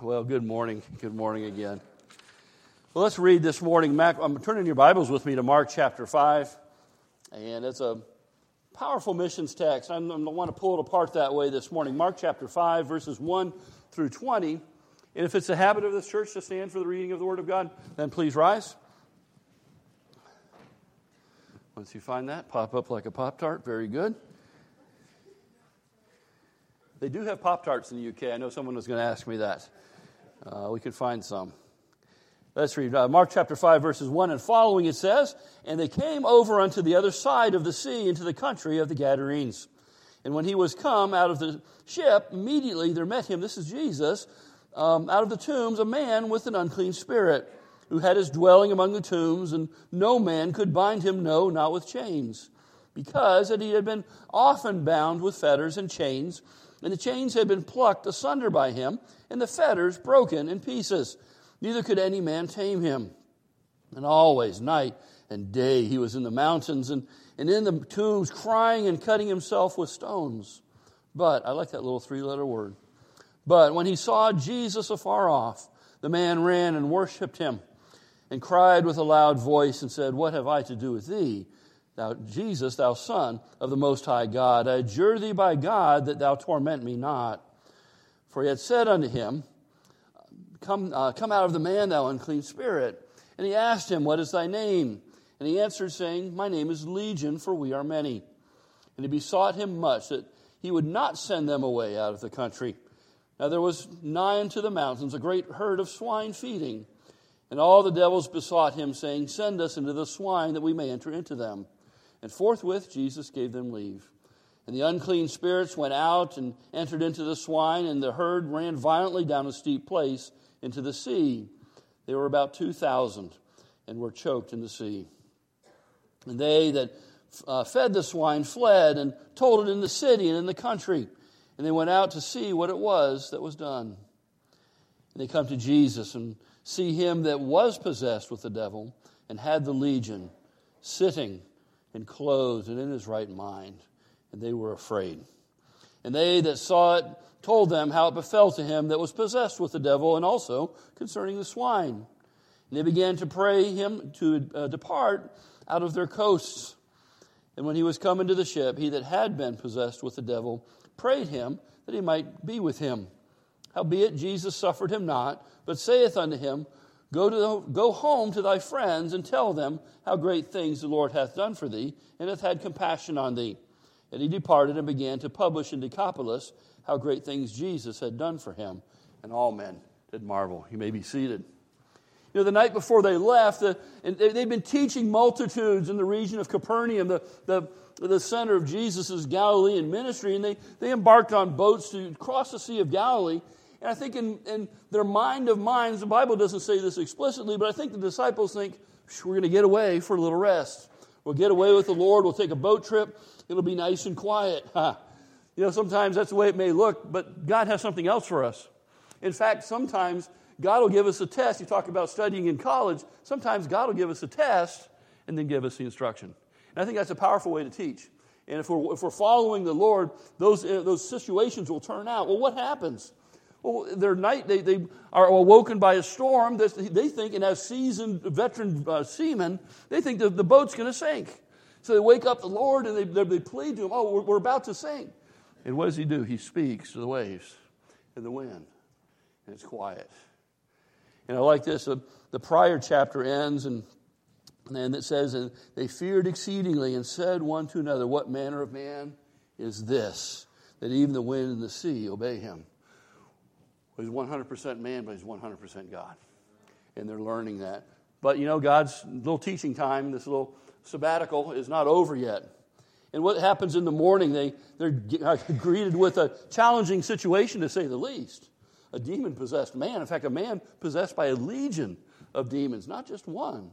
Well, good morning. Good morning again. Well, let's read this morning. I'm turning your Bibles with me to Mark chapter 5. And it's a powerful missions text. I'm, I want to pull it apart that way this morning. Mark chapter 5, verses 1 through 20. And if it's a habit of this church to stand for the reading of the Word of God, then please rise. Once you find that, pop up like a Pop Tart. Very good. They do have Pop Tarts in the UK. I know someone was going to ask me that. Uh, we could find some. Let's read uh, Mark chapter 5, verses 1 and following. It says, And they came over unto the other side of the sea into the country of the Gadarenes. And when he was come out of the ship, immediately there met him, this is Jesus, um, out of the tombs, a man with an unclean spirit, who had his dwelling among the tombs, and no man could bind him, no, not with chains, because that he had been often bound with fetters and chains and the chains had been plucked asunder by him, and the fetters broken in pieces. Neither could any man tame him. And always, night and day, he was in the mountains and, and in the tombs, crying and cutting himself with stones. But, I like that little three letter word. But when he saw Jesus afar off, the man ran and worshipped him and cried with a loud voice and said, What have I to do with thee, Thou, Jesus, thou Son of the Most High God, I adjure thee by God that thou torment me not. For he had said unto him, Come, uh, come out of the man, thou unclean spirit. And he asked him, What is thy name? And he answered, saying, My name is Legion, for we are many. And he besought him much that he would not send them away out of the country. Now there was nigh unto the mountains a great herd of swine feeding. And all the devils besought him, saying, Send us into the swine that we may enter into them. And forthwith Jesus gave them leave. And the unclean spirits went out and entered into the swine, and the herd ran violently down a steep place into the sea. They were about 2,000 and were choked in the sea. And they that uh, fed the swine fled and told it in the city and in the country. And they went out to see what it was that was done. And they come to Jesus and see him that was possessed with the devil and had the legion sitting and clothed and in his right mind, and they were afraid. And they that saw it told them how it befell to him that was possessed with the devil, and also concerning the swine. And they began to pray him to uh, depart out of their coasts. And when he was come into the ship, he that had been possessed with the devil prayed him that he might be with him. Howbeit Jesus suffered him not, but saith unto him, Go, to the, go home to thy friends and tell them how great things the Lord hath done for thee, and hath had compassion on thee. And he departed and began to publish in Decapolis how great things Jesus had done for him. And all men did marvel. You may be seated. You know, the night before they left, the, and they'd been teaching multitudes in the region of Capernaum, the, the, the center of Jesus' Galilean ministry, and they, they embarked on boats to cross the Sea of Galilee. And I think in, in their mind of minds, the Bible doesn't say this explicitly, but I think the disciples think, we're going to get away for a little rest. We'll get away with the Lord. We'll take a boat trip. It'll be nice and quiet. You know, sometimes that's the way it may look, but God has something else for us. In fact, sometimes God will give us a test. You talk about studying in college. Sometimes God will give us a test and then give us the instruction. And I think that's a powerful way to teach. And if we're, if we're following the Lord, those, uh, those situations will turn out. Well, what happens? Their night, they, they are awoken by a storm. That they think, and as seasoned veteran uh, seamen, they think the, the boat's going to sink. So they wake up the Lord and they, they plead to him, Oh, we're, we're about to sink. And what does he do? He speaks to the waves and the wind, and it's quiet. And I like this. Uh, the prior chapter ends, and, and it says, And they feared exceedingly and said one to another, What manner of man is this, that even the wind and the sea obey him? He's 100% man, but he's 100% God. And they're learning that. But you know, God's little teaching time, this little sabbatical, is not over yet. And what happens in the morning, they, they're uh, greeted with a challenging situation, to say the least. A demon possessed man. In fact, a man possessed by a legion of demons, not just one.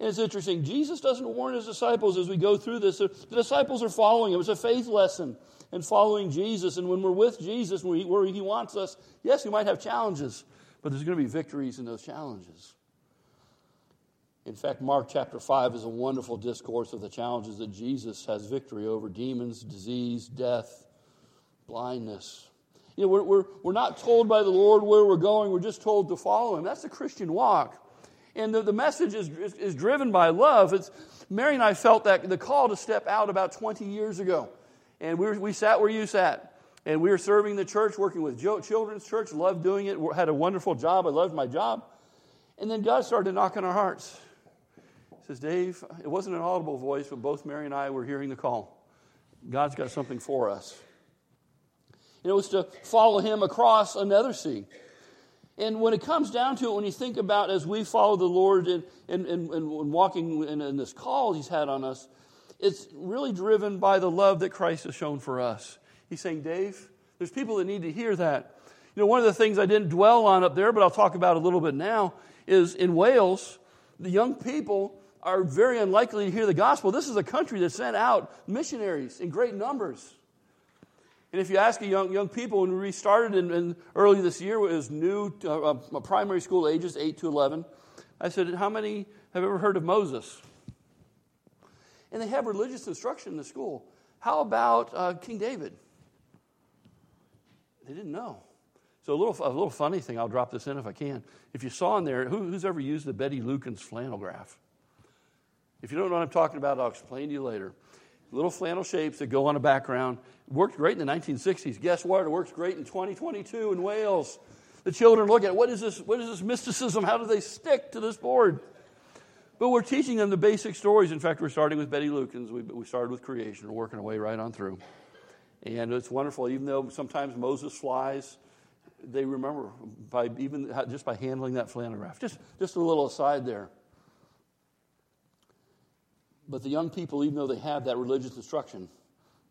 And it's interesting, Jesus doesn't warn his disciples as we go through this. The disciples are following him. It's a faith lesson and following Jesus. And when we're with Jesus, where He wants us, yes, we might have challenges, but there's going to be victories in those challenges. In fact, Mark chapter 5 is a wonderful discourse of the challenges that Jesus has victory over demons, disease, death, blindness. You know, we're, we're, we're not told by the Lord where we're going, we're just told to follow Him. That's the Christian walk. And the, the message is, is, is driven by love. It's, Mary and I felt that the call to step out about 20 years ago. And we, were, we sat where you sat. And we were serving the church, working with children's church, loved doing it, had a wonderful job. I loved my job. And then God started knocking on our hearts. He says, Dave, it wasn't an audible voice, but both Mary and I were hearing the call. God's got something for us. And it was to follow him across another sea. And when it comes down to it, when you think about as we follow the Lord and, and, and, and walking in, in this call he's had on us, it's really driven by the love that Christ has shown for us. He's saying, Dave, there's people that need to hear that. You know, one of the things I didn't dwell on up there, but I'll talk about a little bit now, is in Wales, the young people are very unlikely to hear the gospel. This is a country that sent out missionaries in great numbers. And if you ask a young, young people, when we started in, in early this year, it was new, uh, uh, primary school ages, 8 to 11. I said, How many have ever heard of Moses? And they have religious instruction in the school. How about uh, King David? They didn't know. So a little, a little funny thing, I'll drop this in if I can. If you saw in there, who, who's ever used the Betty Lukens flannel graph? If you don't know what I'm talking about, I'll explain to you later. Little flannel shapes that go on a background. Worked great in the 1960s. Guess what? It works great in 2022 in Wales. The children look at it. What is this? What is this mysticism? How do they stick to this board? But we're teaching them the basic stories. In fact, we're starting with Betty Lukens. We, we started with creation. We're working our way right on through. And it's wonderful, even though sometimes Moses flies, they remember by even just by handling that flannelgraph. Just, just a little aside there. But the young people, even though they have that religious instruction,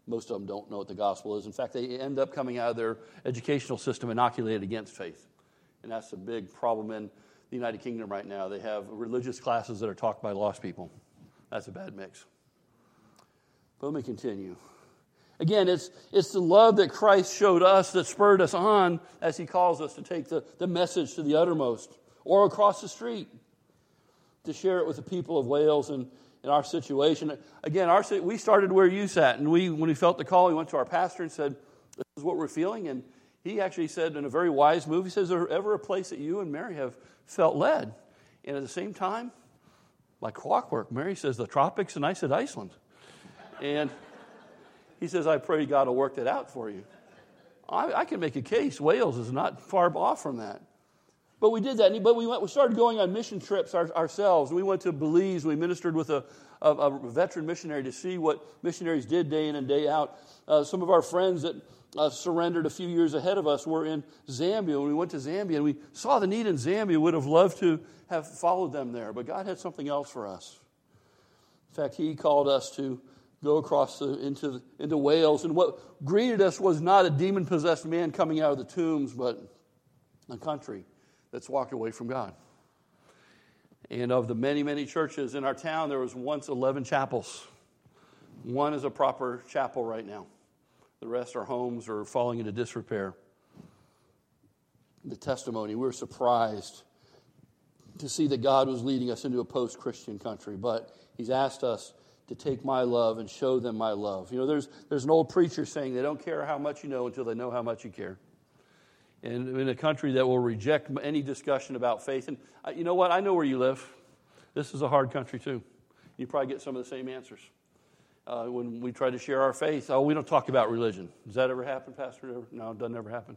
most of them don't know what the gospel is. In fact, they end up coming out of their educational system inoculated against faith. And that's a big problem in the United Kingdom right now. They have religious classes that are taught by lost people. That's a bad mix. But let me continue. Again, it's, it's the love that Christ showed us that spurred us on as he calls us to take the, the message to the uttermost or across the street to share it with the people of Wales and in our situation. Again, our, we started where you sat, and we, when we felt the call, we went to our pastor and said, This is what we're feeling. And he actually said in a very wise move, he says, Is there ever a place that you and Mary have felt led? And at the same time, like clockwork, Mary says the tropics, and I said Iceland. And he says, I pray God will work that out for you. I, I can make a case. Wales is not far off from that. But we did that. But we, went, we started going on mission trips our, ourselves. We went to Belize. We ministered with a, a, a, veteran missionary to see what missionaries did day in and day out. Uh, some of our friends that uh, surrendered a few years ahead of us were in Zambia. When we went to Zambia and we saw the need in Zambia, would have loved to have followed them there. But God had something else for us. In fact, He called us to go across the, into, into Wales. And what greeted us was not a demon possessed man coming out of the tombs, but a country that's walked away from God. And of the many, many churches in our town, there was once 11 chapels. One is a proper chapel right now. The rest are homes are falling into disrepair. The testimony, we were surprised to see that God was leading us into a post Christian country, but He's asked us to take my love and show them my love. You know, there's, there's an old preacher saying they don't care how much you know until they know how much you care and in a country that will reject any discussion about faith. And uh, you know what? I know where you live. This is a hard country, too. You probably get some of the same answers. Uh, when we try to share our faith, oh, we don't talk about religion. Does that ever happen, Pastor? No, it doesn't ever happen.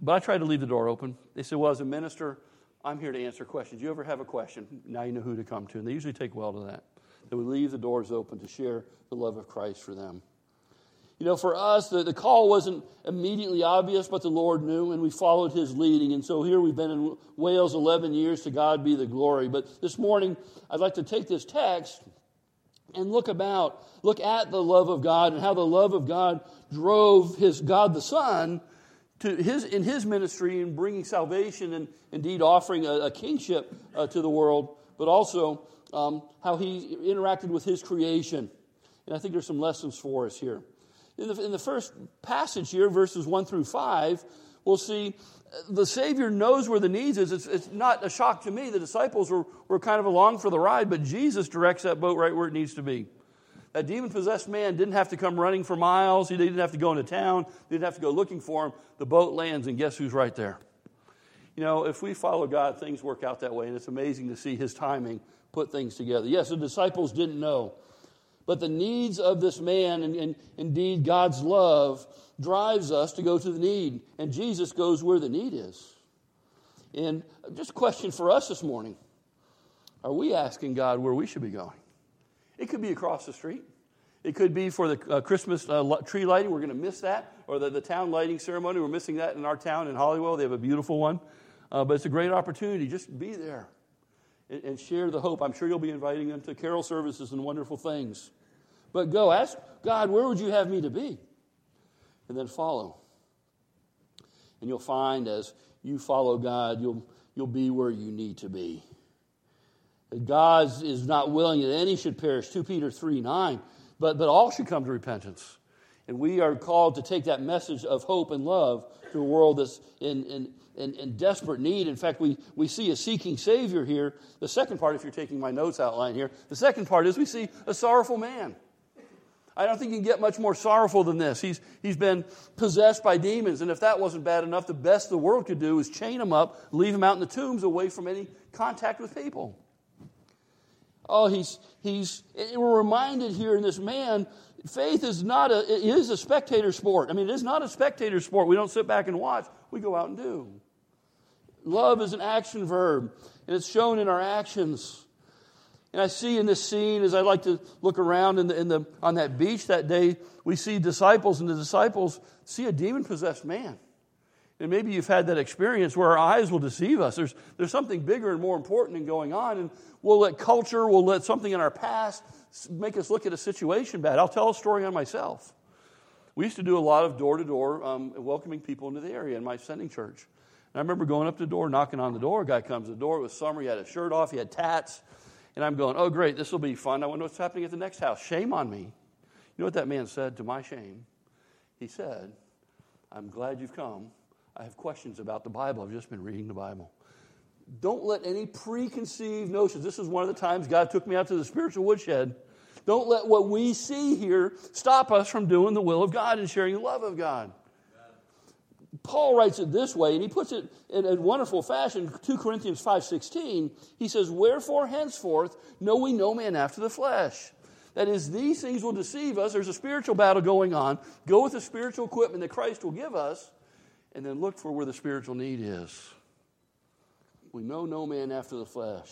But I try to leave the door open. They say, well, as a minister, I'm here to answer questions. You ever have a question? Now you know who to come to. And they usually take well to that. That we leave the doors open to share the love of Christ for them. You know, for us, the, the call wasn't immediately obvious, but the Lord knew, and we followed his leading. And so here we've been in Wales 11 years, to God be the glory. But this morning, I'd like to take this text and look about, look at the love of God and how the love of God drove his God the Son to his, in his ministry in bringing salvation and indeed offering a, a kingship uh, to the world, but also um, how he interacted with his creation. And I think there's some lessons for us here in the, in the first passage here, verses 1 through 5, we'll see the Savior knows where the needs is. It's, it's not a shock to me. The disciples were, were kind of along for the ride, but Jesus directs that boat right where it needs to be. That demon possessed man didn't have to come running for miles. He didn't have to go into town. He didn't have to go looking for him. The boat lands, and guess who's right there? You know, if we follow God, things work out that way, and it's amazing to see his timing put things together. Yes, the disciples didn't know, but the needs of this man, and, and indeed God's love, drives us to go to the need, and Jesus goes where the need is. And just a question for us this morning are we asking God where we should be going? It could be across the street. It could be for the uh, Christmas uh, tree lighting. We're going to miss that. Or the, the town lighting ceremony. We're missing that in our town in Holywell. They have a beautiful one. Uh, but it's a great opportunity. Just be there and, and share the hope. I'm sure you'll be inviting them to carol services and wonderful things. But go, ask God, where would you have me to be? And then follow. And you'll find as you follow God, you'll, you'll be where you need to be. God is not willing that any should perish, 2 Peter 3 9, but, but all should come to repentance. And we are called to take that message of hope and love to a world that's in, in, in, in, desperate need. In fact, we, we see a seeking Savior here. The second part, if you're taking my notes outline here, the second part is we see a sorrowful man. I don't think you can get much more sorrowful than this. He's, he's been possessed by demons, and if that wasn't bad enough, the best the world could do is chain him up, leave him out in the tombs away from any contact with people. Oh, he's, he's, we're reminded here in this man, faith is not a, it is a spectator sport. I mean, it is not a spectator sport. We don't sit back and watch, we go out and do. Love is an action verb, and it's shown in our actions. And I see in this scene, as I like to look around in the, in the, on that beach that day, we see disciples, and the disciples see a demon possessed man. And maybe you've had that experience where our eyes will deceive us. There's, there's something bigger and more important than going on, and we'll let culture, we'll let something in our past make us look at a situation bad. I'll tell a story on myself. We used to do a lot of door to door welcoming people into the area in my sending church. And I remember going up to the door, knocking on the door. A guy comes to the door. It was summer. He had a shirt off. He had tats. And I'm going, oh, great, this will be fun. I wonder what's happening at the next house. Shame on me. You know what that man said to my shame? He said, I'm glad you've come. I have questions about the Bible. I've just been reading the Bible. Don't let any preconceived notions. This is one of the times God took me out to the spiritual woodshed. Don't let what we see here stop us from doing the will of God and sharing the love of God. Paul writes it this way, and he puts it in a wonderful fashion. 2 Corinthians 5.16, he says, Wherefore henceforth know we no man after the flesh. That is, these things will deceive us. There's a spiritual battle going on. Go with the spiritual equipment that Christ will give us, and then look for where the spiritual need is. We know no man after the flesh.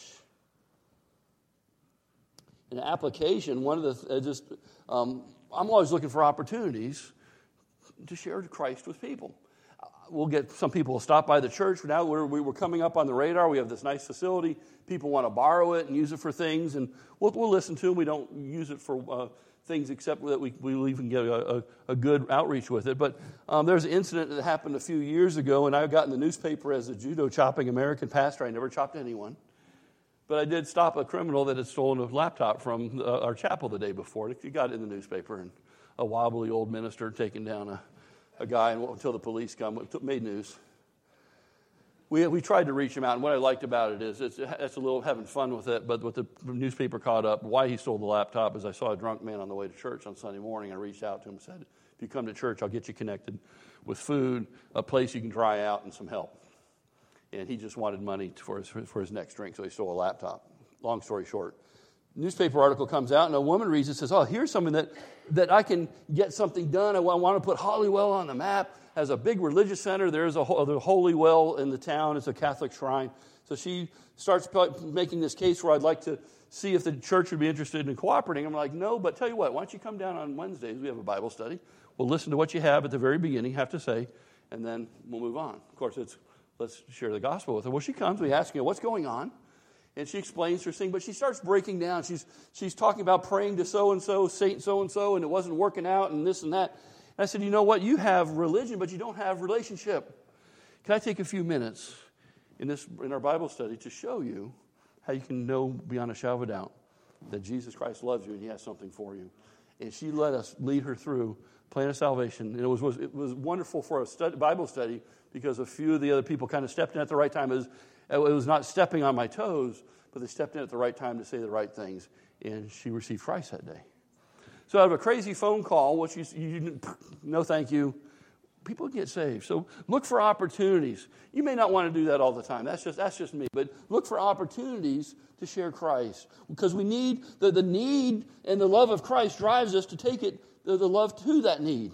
In application, one of the, uh, just, um, I'm always looking for opportunities to share Christ with people we'll get some people will stop by the church. Now we're, we were coming up on the radar. We have this nice facility. People want to borrow it and use it for things, and we'll, we'll listen to them. We don't use it for uh, things except that we, we even get a, a, a good outreach with it. But um, there's an incident that happened a few years ago, and I got in the newspaper as a judo chopping American pastor. I never chopped anyone. But I did stop a criminal that had stolen a laptop from uh, our chapel the day before. It got in the newspaper, and a wobbly old minister taking down a a guy until the police come. Made news. We, we tried to reach him out, and what I liked about it is it's, it's a little having fun with it, but what the newspaper caught up, why he stole the laptop is I saw a drunk man on the way to church on Sunday morning. I reached out to him and said, If you come to church, I'll get you connected with food, a place you can dry out, and some help. And he just wanted money for his, for his next drink, so he stole a laptop. Long story short, newspaper article comes out and a woman reads it says, Oh, here's something that, that I can get something done. I want to put Holywell on the map as a big religious center. There's a, the Holy Well in the town, it's a Catholic shrine. So she starts making this case where I'd like to see if the church would be interested in cooperating. I'm like, No, but tell you what, why don't you come down on Wednesdays? We have a Bible study. We'll listen to what you have at the very beginning, have to say, and then we'll move on. Of course, it's let's share the gospel with her. Well, she comes, we ask her, What's going on? And she explains her thing, but she starts breaking down. She's, she's talking about praying to so and so, Saint so and so, and it wasn't working out, and this and that. And I said, You know what? You have religion, but you don't have relationship. Can I take a few minutes in, this, in our Bible study to show you how you can know beyond a shadow of a doubt that Jesus Christ loves you and He has something for you? And she let us lead her through plan of salvation. And it was, was, it was wonderful for a study, Bible study because a few of the other people kind of stepped in at the right time. Was, Uh, it was not stepping on my toes, but they stepped in at the right time to say the right things. And she received Christ that day. So out of a crazy phone call, which you, you no thank you, people get saved. So look for opportunities. You may not want to do that all the time. That's just that's just me. But look for opportunities to share Christ because we need the, the need and the love of Christ drives us to take it the, the love to that need.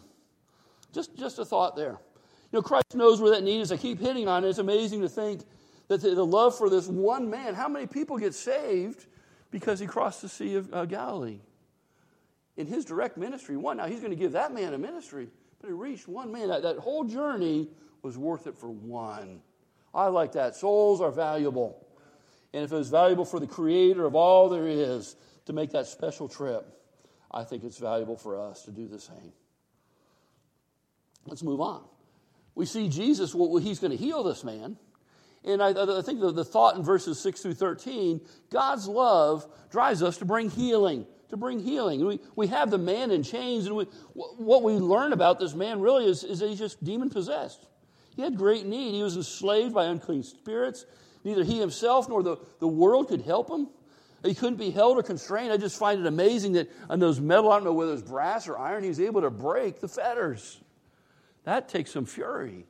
Just just a thought there. You know, Christ knows where that need is. I keep hitting on it. It's amazing to think that the, the love for this one man. How many people get saved because he crossed the Sea of uh, Galilee? In his direct ministry, one. Now he's going to give that man a ministry but it reached one man. That, that whole journey was worth it for one. I like that. Souls are valuable. And if it was valuable for the creator of all there is to make that special trip, I think it's valuable for us to do the same. Let's move on. We see Jesus, well, he's going to heal this man. And I, I think the, the thought in verses 6 through 13 God's love drives us to bring healing to bring healing. We, we have the man in chains, and we, what we learn about this man really is, is that he's just demon possessed. He had great need. He was enslaved by unclean spirits. Neither he himself nor the, the world could help him. He couldn't be held or constrained. I just find it amazing that on those metal, I don't know whether it's brass or iron, he's able to break the fetters. That takes some fury.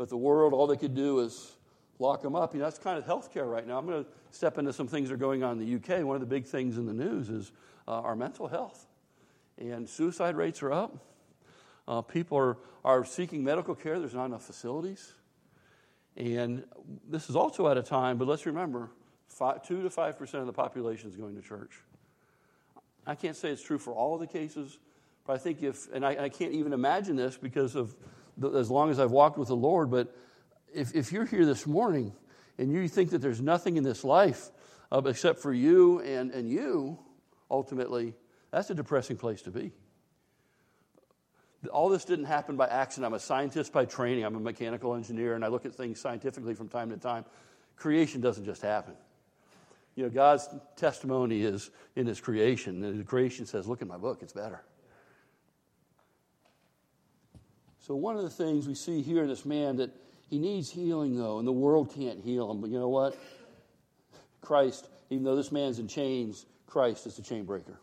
But the world, all they could do is lock them up. You know, that's kind of healthcare right now. I'm going to step into some things that are going on in the UK. One of the big things in the news is uh, our mental health. And suicide rates are up. Uh, people are, are seeking medical care. There's not enough facilities. And this is also at a time, but let's remember, five, 2 to 5% of the population is going to church. I can't say it's true for all of the cases, but I think if, and I, I can't even imagine this because of as long as I've walked with the Lord, but if, if you're here this morning and you think that there's nothing in this life uh, except for you and, and you, ultimately, that's a depressing place to be. All this didn't happen by accident. I'm a scientist by training, I'm a mechanical engineer, and I look at things scientifically from time to time. Creation doesn't just happen. You know, God's testimony is in His creation, the creation says, Look at my book, it's better. So, one of the things we see here in this man that he needs healing, though, and the world can't heal him. But you know what? Christ, even though this man's in chains, Christ is the chain breaker.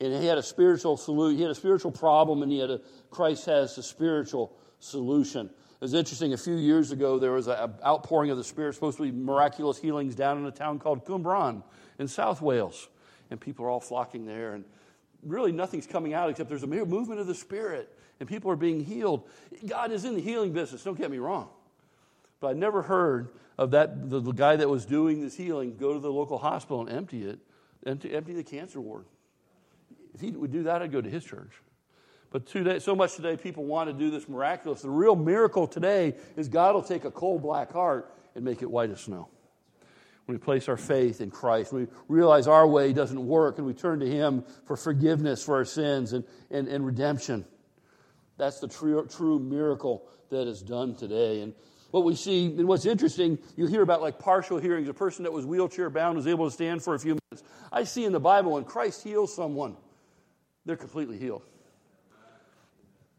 And he had a spiritual solution. He had a spiritual problem, and he had a Christ has a spiritual solution. It was interesting. A few years ago, there was an outpouring of the Spirit, supposed to be miraculous healings down in a town called Cwmbran in South Wales, and people are all flocking there. And really, nothing's coming out except there's a movement of the Spirit, and people are being healed. God is in the healing business. Don't get me wrong. But I never heard of that, the, the, guy that was doing this healing go to the local hospital and empty it, empty, empty the cancer ward. If he would do that, I'd go to his church. But today, so much today, people want to do this miraculous. The real miracle today is God will take a cold black heart and make it white as snow. When we place our faith in Christ, we realize our way doesn't work, and we turn to Him for forgiveness for our sins and, and, and redemption. That's the true, true miracle that is done today. And what we see, and what's interesting, you hear about like partial hearings, a person that was wheelchair bound was able to stand for a few minutes. I see in the Bible when Christ heals someone, they're completely healed.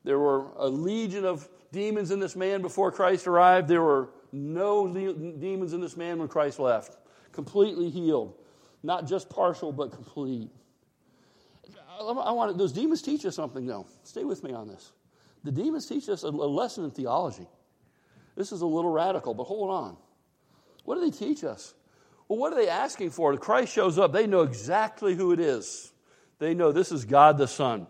There were a legion of demons in this man before Christ arrived. There were no demons in this man when Christ left. Completely healed. Not just partial, but complete. I want those demons teach us something, though. Stay with me on this. The demons teach us a lesson in theology. This is a little radical, but hold on. What do they teach us? Well, what are they asking for? Christ shows up, they know exactly who it is. They know this is God the Son.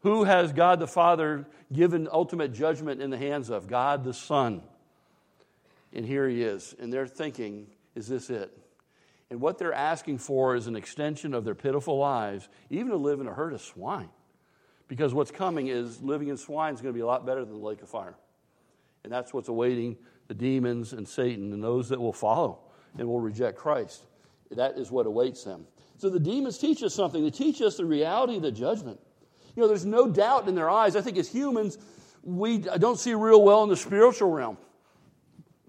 Who has God the Father given ultimate judgment in the hands of? God the Son. And here he is. And they're thinking, is this it? And what they're asking for is an extension of their pitiful lives, even to live in a herd of swine. Because what's coming is living in swine is going to be a lot better than the lake of fire. And that's what's awaiting the demons and Satan and those that will follow and will reject Christ. That is what awaits them. So the demons teach us something. They teach us the reality of the judgment. You know, there's no doubt in their eyes. I think as humans, we don't see real well in the spiritual realm.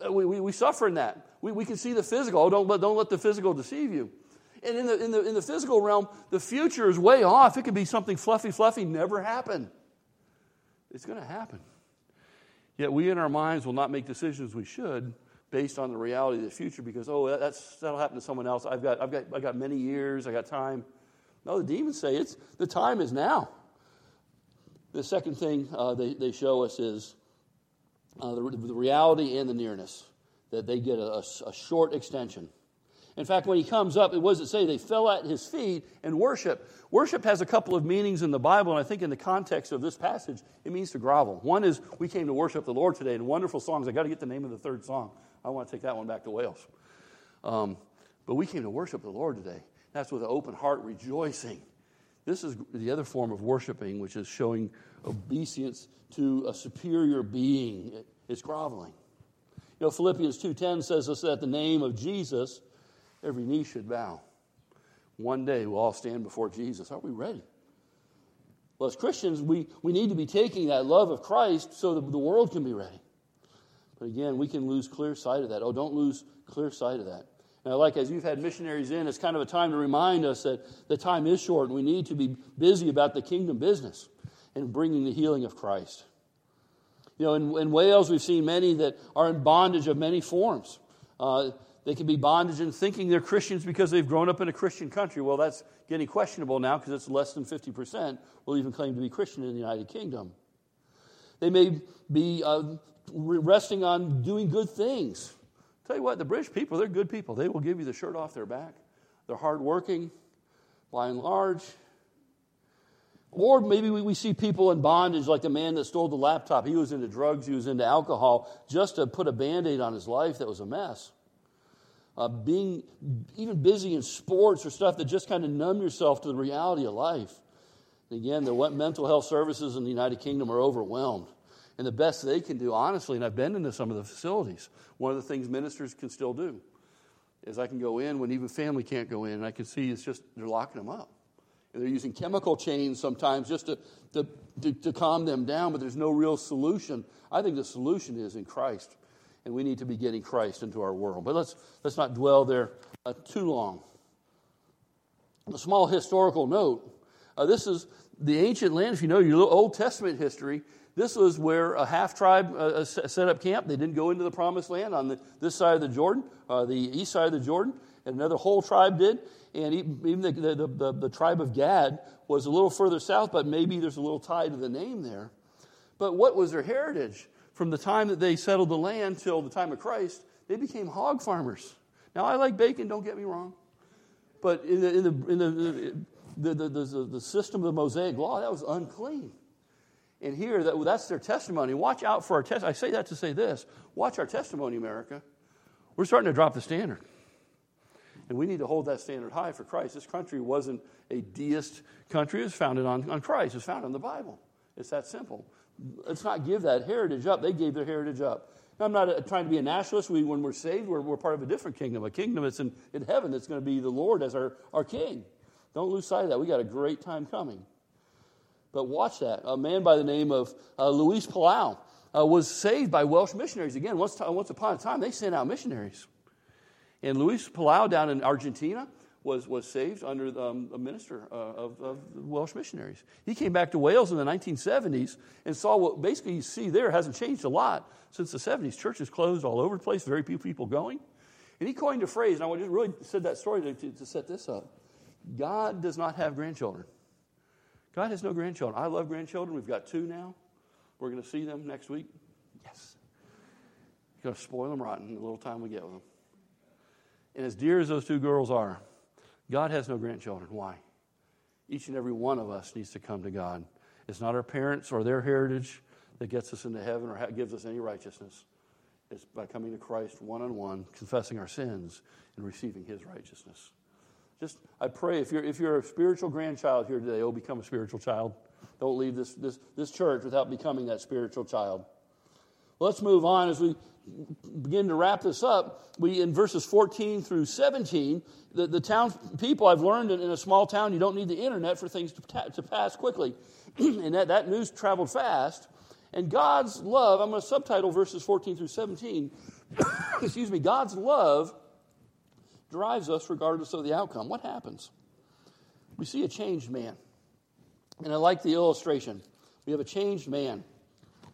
We, we, we suffer in that. We, we can see the physical. Oh, don't, don't let the physical deceive you. And in the, in, the, in the physical realm, the future is way off. It could be something fluffy, fluffy, never happen. It's going to happen. Yet we in our minds will not make decisions we should based on the reality of the future because, oh, that's, that'll happen to someone else. I've got, I've, got, I've got many years, I got time. No, the demons say it's the time is now. The second thing uh, they, they show us is uh, the, the, reality and the nearness, that they get a, a short extension. In fact, when he comes up, it was it say? They fell at his feet and worship. Worship has a couple of meanings in the Bible, and I think in the context of this passage, it means to grovel. One is we came to worship the Lord today, and wonderful songs. I got to get the name of the third song. I want to take that one back to Wales. Um, but we came to worship the Lord today. That's with an open heart, rejoicing. This is the other form of worshiping, which is showing obeisance to a superior being. It's groveling. You know, Philippians 2.10 says us that the name of Jesus, every knee should bow. One day we'll all stand before Jesus. Are we ready? Well, as Christians, we, we need to be taking that love of Christ so that the world can be ready. But again, we can lose clear sight of that. Oh, don't lose clear sight of that. Now, like as you've had missionaries in, it's kind of a time to remind us that the time is short and we need to be busy about the kingdom business and bringing the healing of Christ. You know, in, in Wales, we've seen many that are in bondage of many forms. Uh, they can be bondage in thinking they're Christians because they've grown up in a Christian country. Well, that's getting questionable now because it's less than 50% will even claim to be Christian in the United Kingdom. They may be uh, resting on doing good things. Tell you what, the British people, they're good people. They will give you the shirt off their back. They're hardworking, by and large. Or maybe we, we see people in bondage, like the man that stole the laptop. He was into drugs, he was into alcohol, just to put a band aid on his life that was a mess. Uh, being even busy in sports or stuff that just kind of numb yourself to the reality of life. And again, the mental health services in the United Kingdom are overwhelmed. And the best they can do, honestly, and I've been into some of the facilities, one of the things ministers can still do is I can go in when even family can't go in, and I can see it's just they're locking them up. And they're using chemical chains sometimes just to, to, to, to calm them down, but there's no real solution. I think the solution is in Christ, and we need to be getting Christ into our world. But let's, let's not dwell there uh, too long. A small historical note uh, this is the ancient land, if you know your Old Testament history, this was where a half tribe uh, uh set up camp. They didn't go into the promised land on the, this side of the Jordan, uh, the east side of the Jordan, and another whole tribe did. And even the, the, the, the, tribe of Gad was a little further south, but maybe there's a little tie to the name there. But what was their heritage? From the time that they settled the land till the time of Christ, they became hog farmers. Now, I like bacon, don't get me wrong. But in the, in the, in the, the, the, the, system of the Mosaic law, that was unclean. And here, that, that's their testimony. Watch out for our test. I say that to say this watch our testimony, America. We're starting to drop the standard. And we need to hold that standard high for Christ. This country wasn't a deist country, it was founded on, on Christ, it was founded on the Bible. It's that simple. Let's not give that heritage up. They gave their heritage up. Now, I'm not a, trying to be a nationalist. We, when we're saved, we're, we're part of a different kingdom, a kingdom that's in, in heaven that's going to be the Lord as our, our king. Don't lose sight of that. We got a great time coming. But watch that. A man by the name of uh, Luis Palau uh, was saved by Welsh missionaries. Again, once, once upon a time, they sent out missionaries. And Luis Palau down in Argentina was, was saved under the, um, a minister uh, of, of Welsh missionaries. He came back to Wales in the 1970s and saw what basically you see there hasn't changed a lot since the 70s. Churches closed all over the place, very few people going. And he coined a phrase, and I just really said that story to, to, to set this up God does not have grandchildren. God has no grandchildren. I love grandchildren. We've got two now. We're going to see them next week. Yes. You're going to spoil them rotten the little time we get with them. And as dear as those two girls are, God has no grandchildren. Why? Each and every one of us needs to come to God. It's not our parents or their heritage that gets us into heaven or gives us any righteousness. It's by coming to Christ one on one, confessing our sins, and receiving his righteousness. Just, I pray if you're, if you're a spiritual grandchild here today, oh, become a spiritual child. Don't leave this, this, this church without becoming that spiritual child. Let's move on as we begin to wrap this up. We, in verses 14 through 17, the, the town people, I've learned in, in a small town, you don't need the internet for things to, ta- to pass quickly. and that, that news traveled fast. And God's love, I'm going to subtitle verses 14 through 17. Excuse me, God's love drives us regardless of the outcome. What happens? We see a changed man. And I like the illustration. We have a changed man.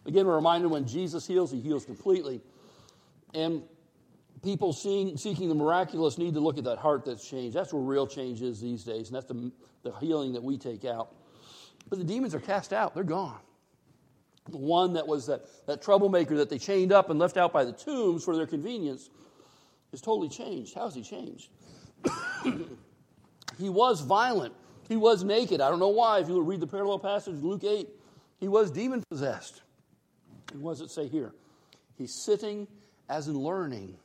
Again, we're reminded when Jesus heals, he heals completely. And people seeing, seeking the miraculous need to look at that heart that's changed. That's where real change is these days, and that's the, the healing that we take out. But the demons are cast out, they're gone. The one that was that, that troublemaker that they chained up and left out by the tombs for their convenience is totally changed. How has he changed? he was violent. He was naked. I don't know why. If you read the parallel passage, Luke 8, he was demon possessed. Does it say here? He's sitting as in learning.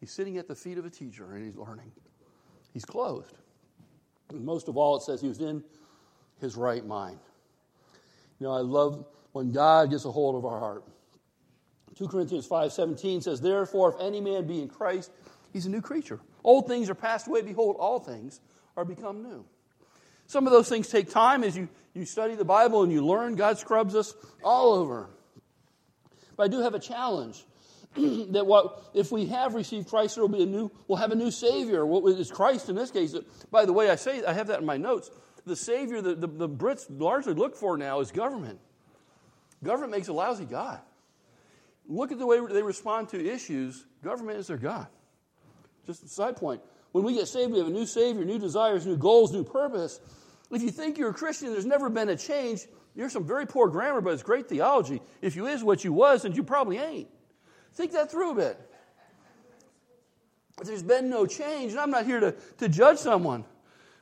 He's sitting at the feet of a teacher and he's learning. He's clothed. And most of all, it says he was in his right mind. You know, I love when God gets a hold of our heart. 2 Corinthians 5:17 says, "Therefore, if any man be in Christ, he's a new creature. Old things are passed away; behold, all things are become new." Some of those things take time as you, you study the Bible and you learn. God scrubs us all over. But I do have a challenge that what if we have received Christ, there will be a new. We'll have a new Savior. What is Christ in this case? By the way, I say I have that in my notes. The Savior that the, the Brits largely look for now is government. Government makes a lousy God. Look at the way they respond to issues. Government is their God. Just a side point. When we get saved, we have a new Savior, new desires, new goals, new purpose. If you think you're a Christian, there's never been a change. You're some very poor grammar, but it's great theology. If you is what you was, then you probably ain't. Think that through a bit. If there's been no change, and I'm not here to, to judge someone,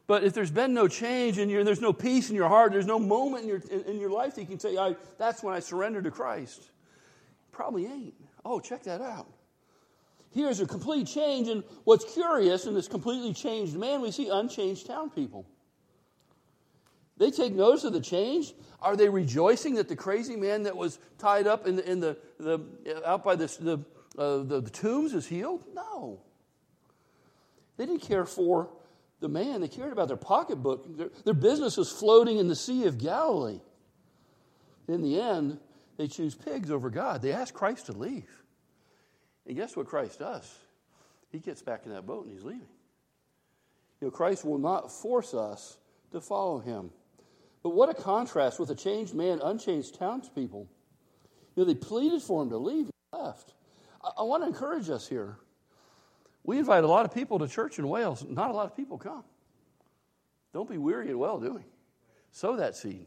but if there's been no change and there's no peace in your heart, there's no moment in your, in, in your life that you can say, I, that's when I surrendered to Christ. Probably ain't. Oh, check that out. Here's a complete change. And what's curious in this completely changed man, we see unchanged town people. They take notice of the change. Are they rejoicing that the crazy man that was tied up in the, in the, the out by this, the, uh, the, the tombs is healed? No. They didn't care for the man, they cared about their pocketbook. Their, their business was floating in the Sea of Galilee. In the end, they choose pigs over God. They ask Christ to leave. And guess what Christ does? He gets back in that boat and he's leaving. You know, Christ will not force us to follow him. But what a contrast with a changed man, unchanged townspeople. You know, they pleaded for him to leave. He left. I, I want to encourage us here. We invite a lot of people to church in Wales. Not a lot of people come. Don't be weary in well doing. Sow that seed.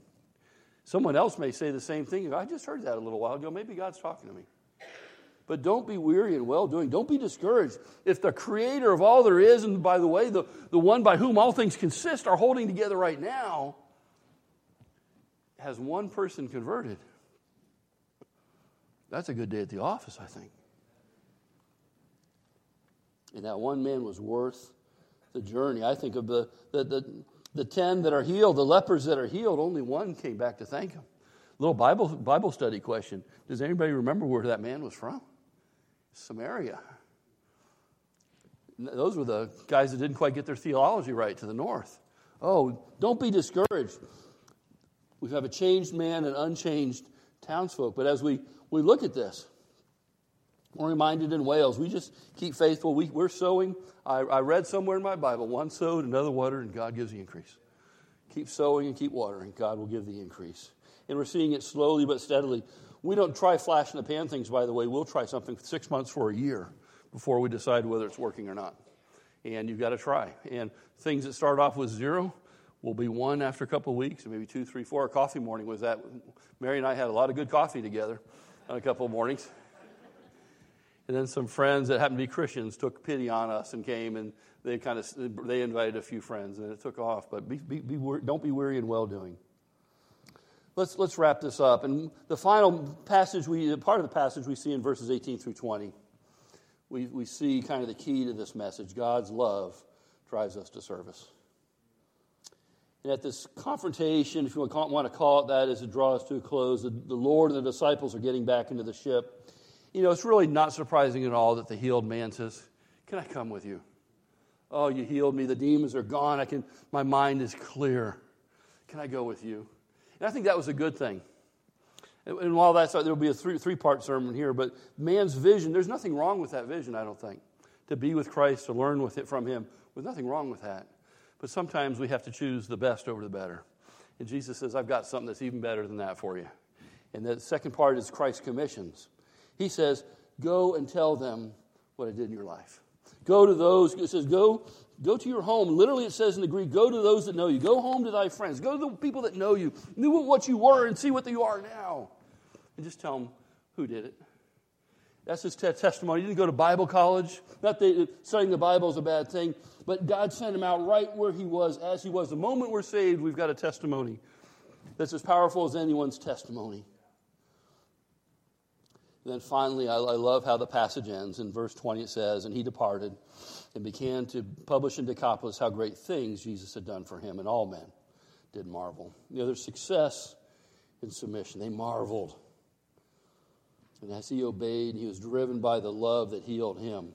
Someone else may say the same thing. I just heard that a little while ago. Maybe God's talking to me. But don't be weary in well doing. Don't be discouraged. If the creator of all there is, and by the way, the, the one by whom all things consist, are holding together right now, has one person converted, that's a good day at the office, I think. And that one man was worth the journey. I think of the, the, the, the 10 that are healed, the lepers that are healed, only one came back to thank him. Little Bible, Bible study question. Does anybody remember where that man was from? Samaria. Those were the guys that didn't quite get their theology right to the north. Oh, don't be discouraged. We have a changed man and unchanged townsfolk. But as we, we look at this, we're reminded in Wales, we just keep faithful. We, we're sowing. I, I read somewhere in my Bible one sowed, another watered, and God gives the increase. Keep sowing and keep watering. God will give the increase. And we're seeing it slowly but steadily. We don't try flash in the pan things, by the way. We'll try something six months for a year before we decide whether it's working or not. And you've got to try. And things that start off with zero will be one after a couple of weeks, maybe two, three, four. Our coffee morning was that. Mary and I had a lot of good coffee together on a couple of mornings. And then some friends that happened to be Christians took pity on us and came and they kind of they invited a few friends and it took off. But be, be, be, don't be weary in well doing. Let's let's wrap this up. And the final passage we part of the passage we see in verses 18 through 20. We we see kind of the key to this message. God's love drives us to service. And at this confrontation, if you want to call it that, as it draws to a close, the, the Lord and the disciples are getting back into the ship. You know, it's really not surprising at all that the healed man says, Can I come with you? Oh, you healed me. The demons are gone. I can, my mind is clear. Can I go with you? And I think that was a good thing. And while that's, there'll be a three, three part sermon here, but man's vision, there's nothing wrong with that vision, I don't think. To be with Christ, to learn with it from Him, there's nothing wrong with that. But sometimes we have to choose the best over the better. And Jesus says, I've got something that's even better than that for you. And the second part is Christ's commissions. He says, Go and tell them what I did in your life. Go to those, it says, go, go to your home. Literally, it says in the Greek, go to those that know you. Go home to thy friends. Go to the people that know you, knew what you were, and see what you are now. And just tell them who did it. That's his te- testimony. He didn't go to Bible college. Not that studying the Bible is a bad thing, but God sent him out right where he was, as he was. The moment we're saved, we've got a testimony that's as powerful as anyone's testimony. And then finally, I, I love how the passage ends. In verse 20, it says, And he departed and began to publish in Decapolis how great things Jesus had done for him, and all men did marvel. You know, there's success in submission. They marveled. And as he obeyed, he was driven by the love that healed him.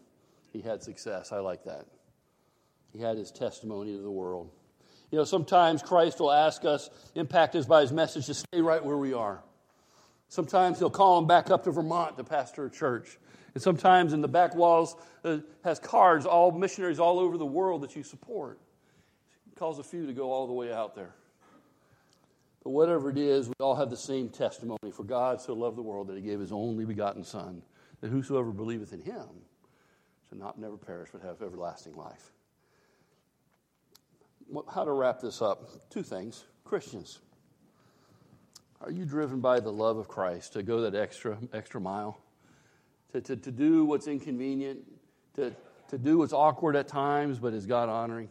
He had success. I like that. He had his testimony to the world. You know, sometimes Christ will ask us, impact us by his message, to stay right where we are. Sometimes he'll call him back up to Vermont to pastor a church. And sometimes in the back walls uh, has cards, all missionaries all over the world that you support. He calls a few to go all the way out there. But whatever it is, we all have the same testimony. For God so loved the world that he gave his only begotten Son, that whosoever believeth in him shall not never perish but have everlasting life. How to wrap this up? Two things. Christians. Are you driven by the love of Christ to go that extra, extra mile? To, to, to do what's inconvenient, to, to do what's awkward at times, but is God honoring?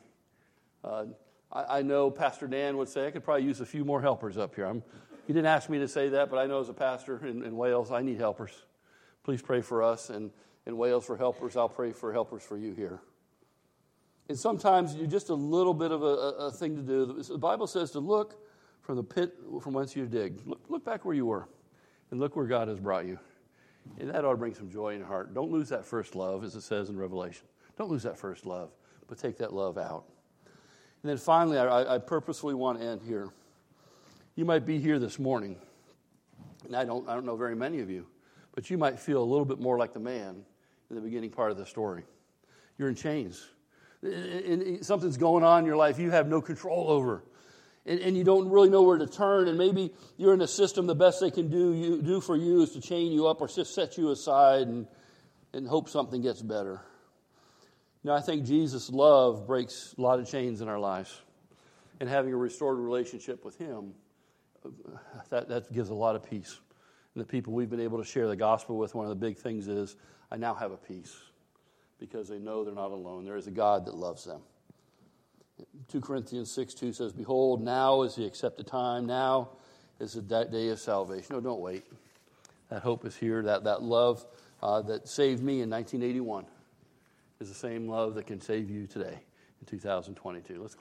Uh, I, I, know Pastor Dan would say, I could probably use a few more helpers up here. I'm, he didn't ask me to say that, but I know as a pastor in, in Wales, I need helpers. Please pray for us. And in Wales for helpers, I'll pray for helpers for you here. And sometimes you're just a little bit of a, a, thing to do. The Bible says to look from the pit from whence you dig. Look, look back where you were and look where God has brought you. And that ought to bring some joy in your heart. Don't lose that first love, as it says in Revelation. Don't lose that first love, but take that love out. And then finally, I, I purposefully want to end here. You might be here this morning, and I don't, I don't know very many of you, but you might feel a little bit more like the man in the beginning part of the story. You're in chains. And something's going on in your life you have no control over and, and you don't really know where to turn, and maybe you're in a system, the best they can do, you, do for you is to chain you up or just set you aside and, and hope something gets better. Know, I think Jesus' love breaks a lot of chains in our lives. And having a restored relationship with Him, that, that gives a lot of peace. And the people we've been able to share the gospel with, one of the big things is, I now have a peace because they know they're not alone. There is a God that loves them. 2 Corinthians 6 2 says, Behold, now is the accepted time. Now is the day of salvation. No, don't wait. That hope is here. That, that love uh, that saved me in 1981 is the same love that can save you today in 2022. Let's